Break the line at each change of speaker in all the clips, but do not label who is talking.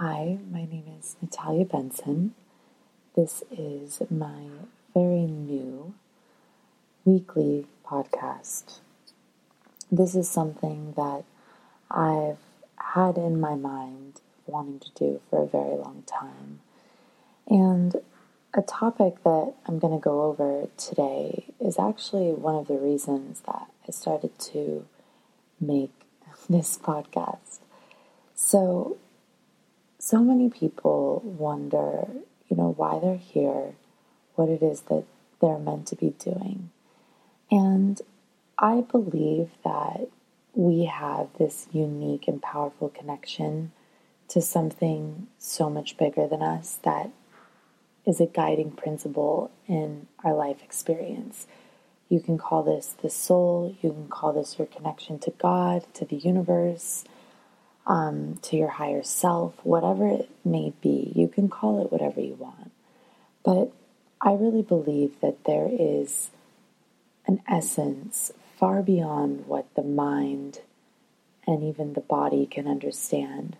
Hi, my name is Natalia Benson. This is my very new weekly podcast. This is something that I've had in my mind wanting to do for a very long time. And a topic that I'm going to go over today is actually one of the reasons that I started to make this podcast. So, so many people wonder, you know, why they're here, what it is that they're meant to be doing. And I believe that we have this unique and powerful connection to something so much bigger than us that is a guiding principle in our life experience. You can call this the soul, you can call this your connection to God, to the universe, um, to your higher self, whatever it may be. You can call it whatever you want. But I really believe that there is an essence far beyond what the mind and even the body can understand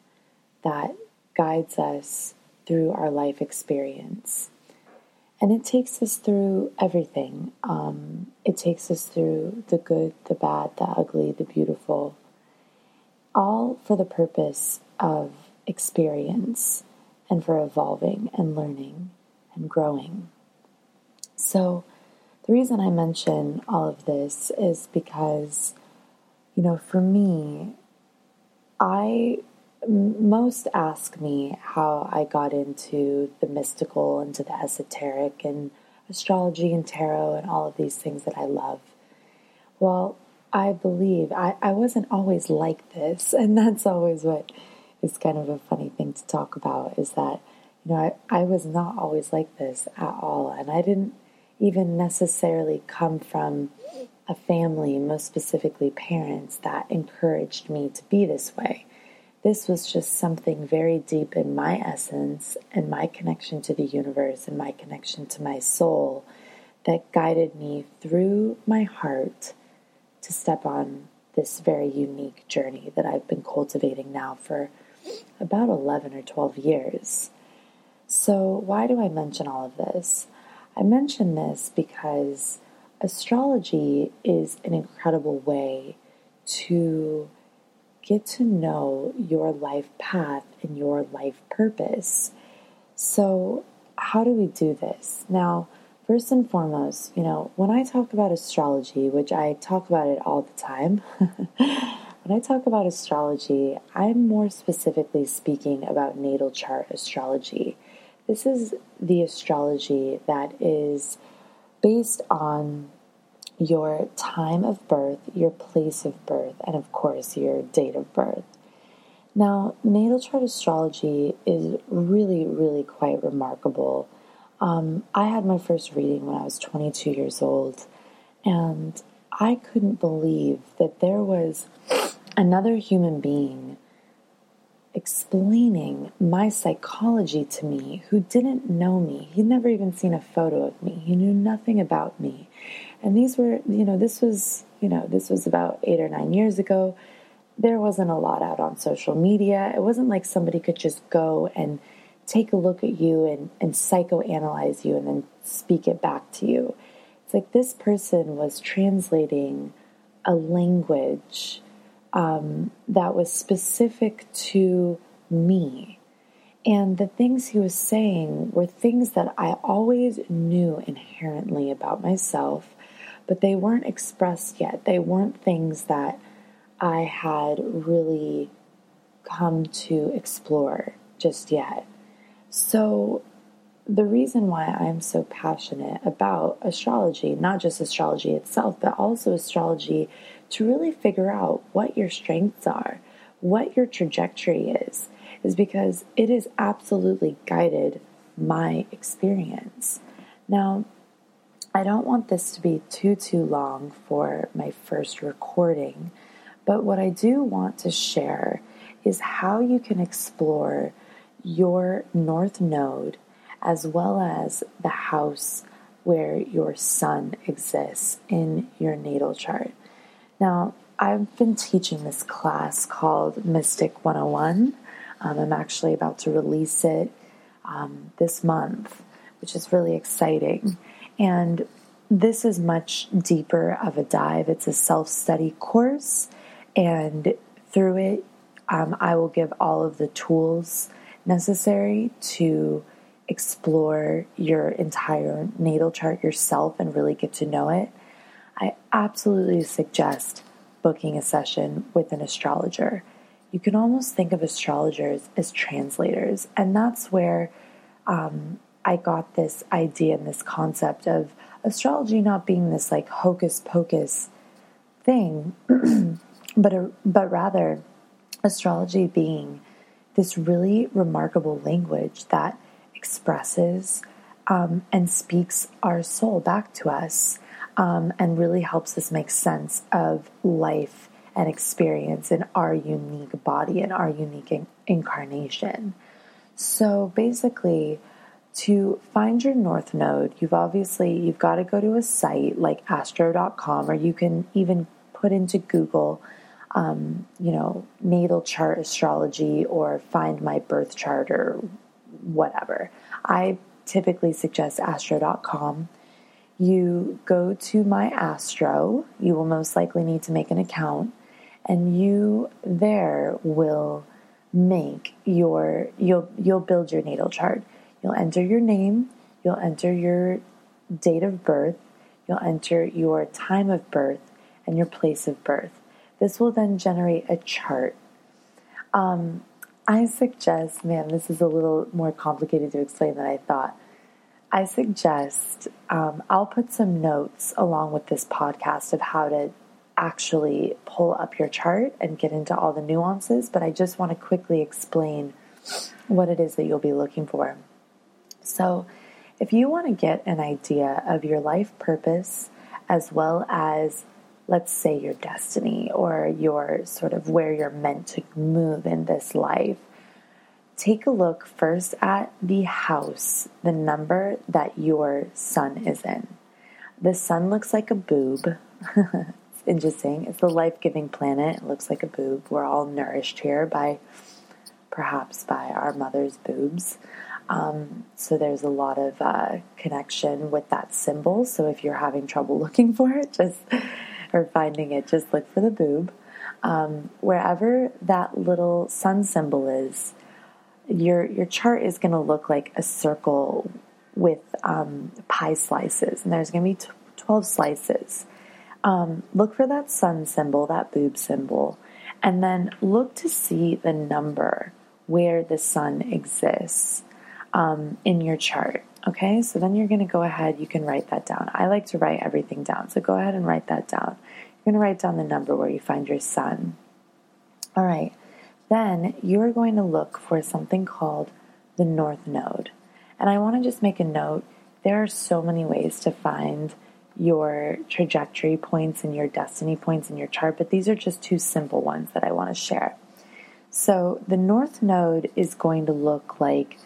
that guides us through our life experience. And it takes us through everything. Um, it takes us through the good, the bad, the ugly, the beautiful, all for the purpose of experience and for evolving and learning and growing. So, the reason I mention all of this is because, you know, for me, I most ask me how I got into the mystical, into the esoteric, and astrology and tarot, and all of these things that I love. Well, I believe I, I wasn't always like this, and that's always what is kind of a funny thing to talk about is that, you know, I, I was not always like this at all, and I didn't even necessarily come from a family, most specifically parents, that encouraged me to be this way. This was just something very deep in my essence and my connection to the universe and my connection to my soul that guided me through my heart to step on this very unique journey that I've been cultivating now for about 11 or 12 years. So, why do I mention all of this? I mention this because astrology is an incredible way to get to know your life path and your life purpose. So, how do we do this? Now, first and foremost, you know, when I talk about astrology, which I talk about it all the time, when I talk about astrology, I'm more specifically speaking about natal chart astrology. This is the astrology that is based on your time of birth, your place of birth, and of course, your date of birth. Now, natal chart astrology is really, really quite remarkable. Um, I had my first reading when I was 22 years old, and I couldn't believe that there was another human being explaining my psychology to me who didn't know me. He'd never even seen a photo of me, he knew nothing about me. And these were, you know, this was, you know, this was about eight or nine years ago. There wasn't a lot out on social media. It wasn't like somebody could just go and take a look at you and, and psychoanalyze you and then speak it back to you. It's like this person was translating a language um, that was specific to me. And the things he was saying were things that I always knew inherently about myself but they weren't expressed yet. They weren't things that I had really come to explore just yet. So, the reason why I'm so passionate about astrology, not just astrology itself, but also astrology to really figure out what your strengths are, what your trajectory is, is because it has absolutely guided my experience. Now, I don't want this to be too, too long for my first recording, but what I do want to share is how you can explore your North Node as well as the house where your sun exists in your natal chart. Now, I've been teaching this class called Mystic 101 Um, I'm actually about to release it um, this month, which is really exciting. And this is much deeper of a dive. It's a self study course, and through it, um, I will give all of the tools necessary to explore your entire natal chart yourself and really get to know it. I absolutely suggest booking a session with an astrologer. You can almost think of astrologers as translators, and that's where um, I got this idea and this concept of astrology not being this like hocus pocus thing, but a, but rather astrology being this really remarkable language that expresses um, and speaks our soul back to us um, and really helps us make sense of life and experience in our unique body and our unique in- incarnation. So basically, to find your north node, you've obviously you've got to go to a site like astro.com or you can even put into Google um, you know, natal chart astrology or find my birth chart or whatever. I typically suggest astro.com. You go to my astro, you will most likely need to make an account, and you there will make your you'll you'll build your natal chart. You'll enter your name, you'll enter your date of birth, you'll enter your time of birth and your place of birth. This will then generate a chart. Um, I suggest, man, this is a little more complicated to explain than I thought. I suggest um, I'll put some notes along with this podcast of how to actually pull up your chart and get into all the nuances, but I just want to quickly explain what it is that you'll be looking for. So, if you want to get an idea of your life purpose as well as let's say your destiny or your sort of where you're meant to move in this life, take a look first at the house, the number that your sun is in. The sun looks like a boob. it's interesting. It's the life giving planet. It looks like a boob. We're all nourished here by perhaps by our mother's boobs. Um, so there's a lot of uh, connection with that symbol. So if you're having trouble looking for it, just or finding it, just look for the boob. Um, wherever that little sun symbol is, your your chart is going to look like a circle with um, pie slices, and there's going to be t- twelve slices. Um, look for that sun symbol, that boob symbol, and then look to see the number where the sun exists um, in your chart. Okay, so then you're going to go ahead, you can write that down. I like to write everything down, so go ahead and write that down. You're going to write down the number where you find your sun. All right, then you're going to look for something called the North Node. And I want to just make a note there are so many ways to find your trajectory points and your destiny points in your chart, but these are just two simple ones that I want to share. So the North Node is going to look like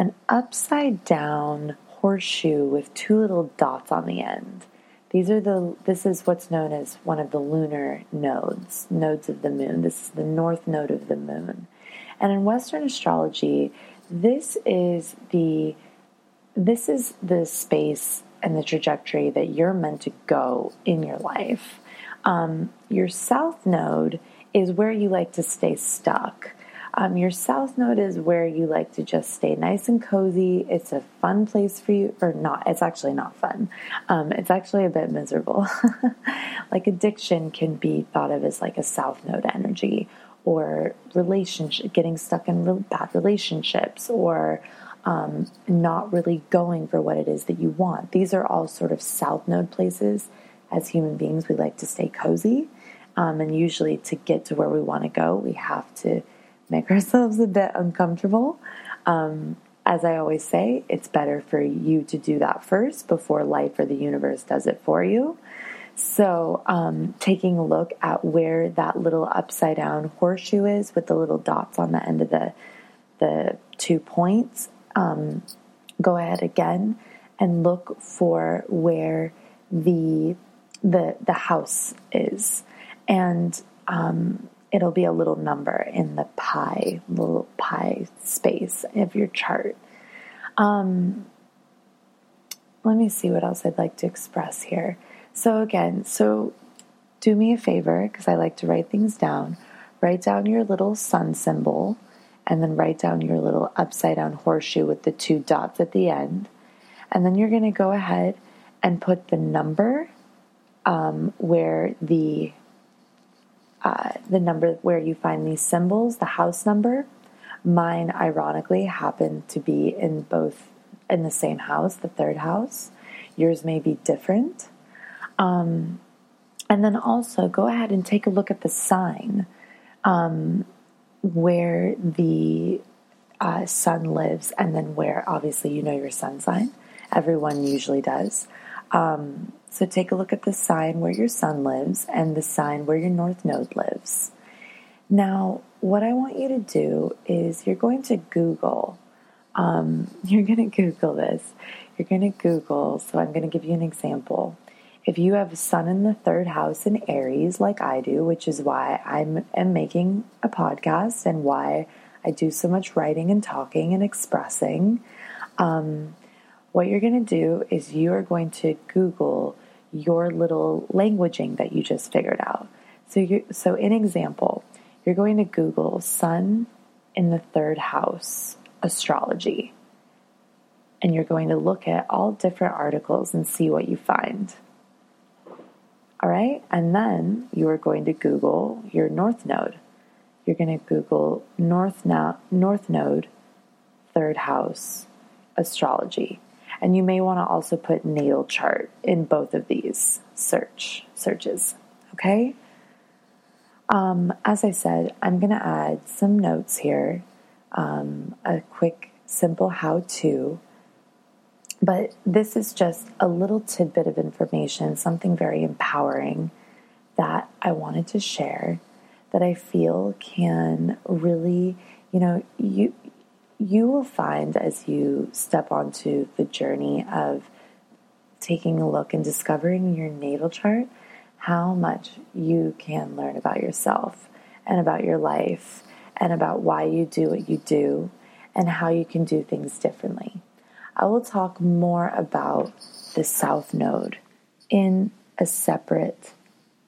an upside down horseshoe with two little dots on the end. These are the this is what's known as one of the lunar nodes, nodes of the moon. This is the north node of the moon. And in western astrology, this is the this is the space and the trajectory that you're meant to go in your life. Um, your south node is where you like to stay stuck. Um, your south node is where you like to just stay nice and cozy. It's a fun place for you, or not. It's actually not fun. Um, it's actually a bit miserable. like addiction can be thought of as like a south node energy, or relationship, getting stuck in real bad relationships, or um, not really going for what it is that you want. These are all sort of south node places. As human beings, we like to stay cozy. Um, and usually, to get to where we want to go, we have to make ourselves a bit uncomfortable. Um, as I always say, it's better for you to do that first before life or the universe does it for you. So, um, taking a look at where that little upside down horseshoe is with the little dots on the end of the the two points, um, go ahead again and look for where the the the house is, and um, it'll be a little number in the pie, little pie space of your chart. Um, let me see what else I'd like to express here. So, again, so do me a favor because I like to write things down. Write down your little sun symbol and then write down your little upside down horseshoe with the two dots at the end. And then you're going to go ahead and put the number um, where the uh, the number where you find these symbols, the house number. Mine, ironically, happened to be in both in the same house, the third house. Yours may be different. Um, and then also go ahead and take a look at the sign um, where the uh, sun lives, and then where obviously you know your sun sign. Everyone usually does. Um, so take a look at the sign where your sun lives and the sign where your north node lives. Now, what I want you to do is you're going to Google. Um, you're going to Google this. You're going to Google. So I'm going to give you an example. If you have a sun in the third house in Aries, like I do, which is why I am making a podcast and why I do so much writing and talking and expressing, um, what you're going to do is you are going to Google your little languaging that you just figured out. So, you, so in example, you're going to Google sun in the third house astrology, and you're going to look at all different articles and see what you find. All right, and then you are going to Google your North Node. You're going to Google North, North Node, third house astrology and you may want to also put natal chart in both of these search searches. Okay. Um, as I said, I'm going to add some notes here, um, a quick, simple how to. But this is just a little tidbit of information, something very empowering that I wanted to share that I feel can really, you know, you you will find as you step onto the journey of taking a look and discovering your natal chart how much you can learn about yourself and about your life and about why you do what you do and how you can do things differently. I will talk more about the South Node in a separate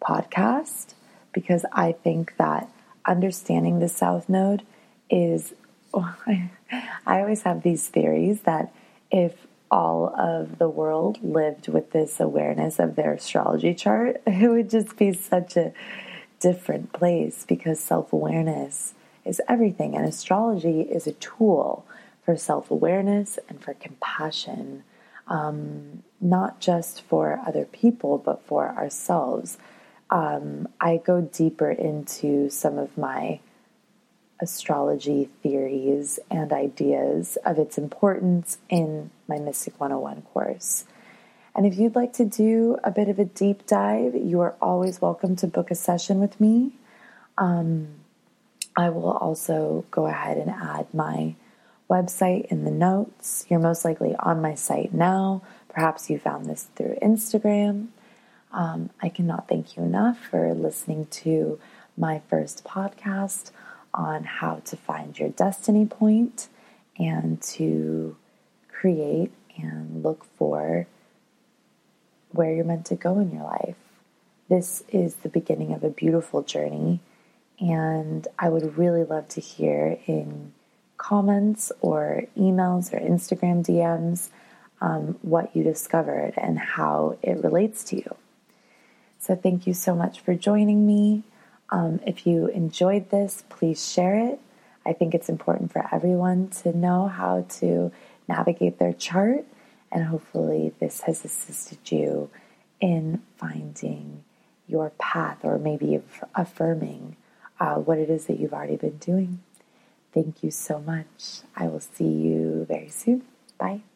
podcast because I think that understanding the South Node is I, I always have these theories that if all of the world lived with this awareness of their astrology chart, it would just be such a different place because self awareness is everything, and astrology is a tool for self awareness and for compassion, um, not just for other people, but for ourselves. Um, I go deeper into some of my astrology theories and ideas of its importance in my Mystic 101 course. And if you'd like to do a bit of a deep dive, you are always welcome to book a session with me. Um, I will also go ahead and add my website in the notes. You're most likely on my site now. Perhaps you found this through Instagram. Um, I cannot thank you enough for listening to my first podcast on how to find your destiny point and to create and look for where you're meant to go in your life. This is the beginning of a beautiful journey, and I would really love to hear in comments or emails or Instagram DMs um, what you discovered and how it relates to you. So, thank you so much for joining me. Um, if you enjoyed this, please share it. I think it's important for everyone to know how to navigate their chart, and hopefully, this has assisted you in finding your path or maybe affirming uh, what it is that you've already been doing. Thank you so much. I will see you very soon. Bye.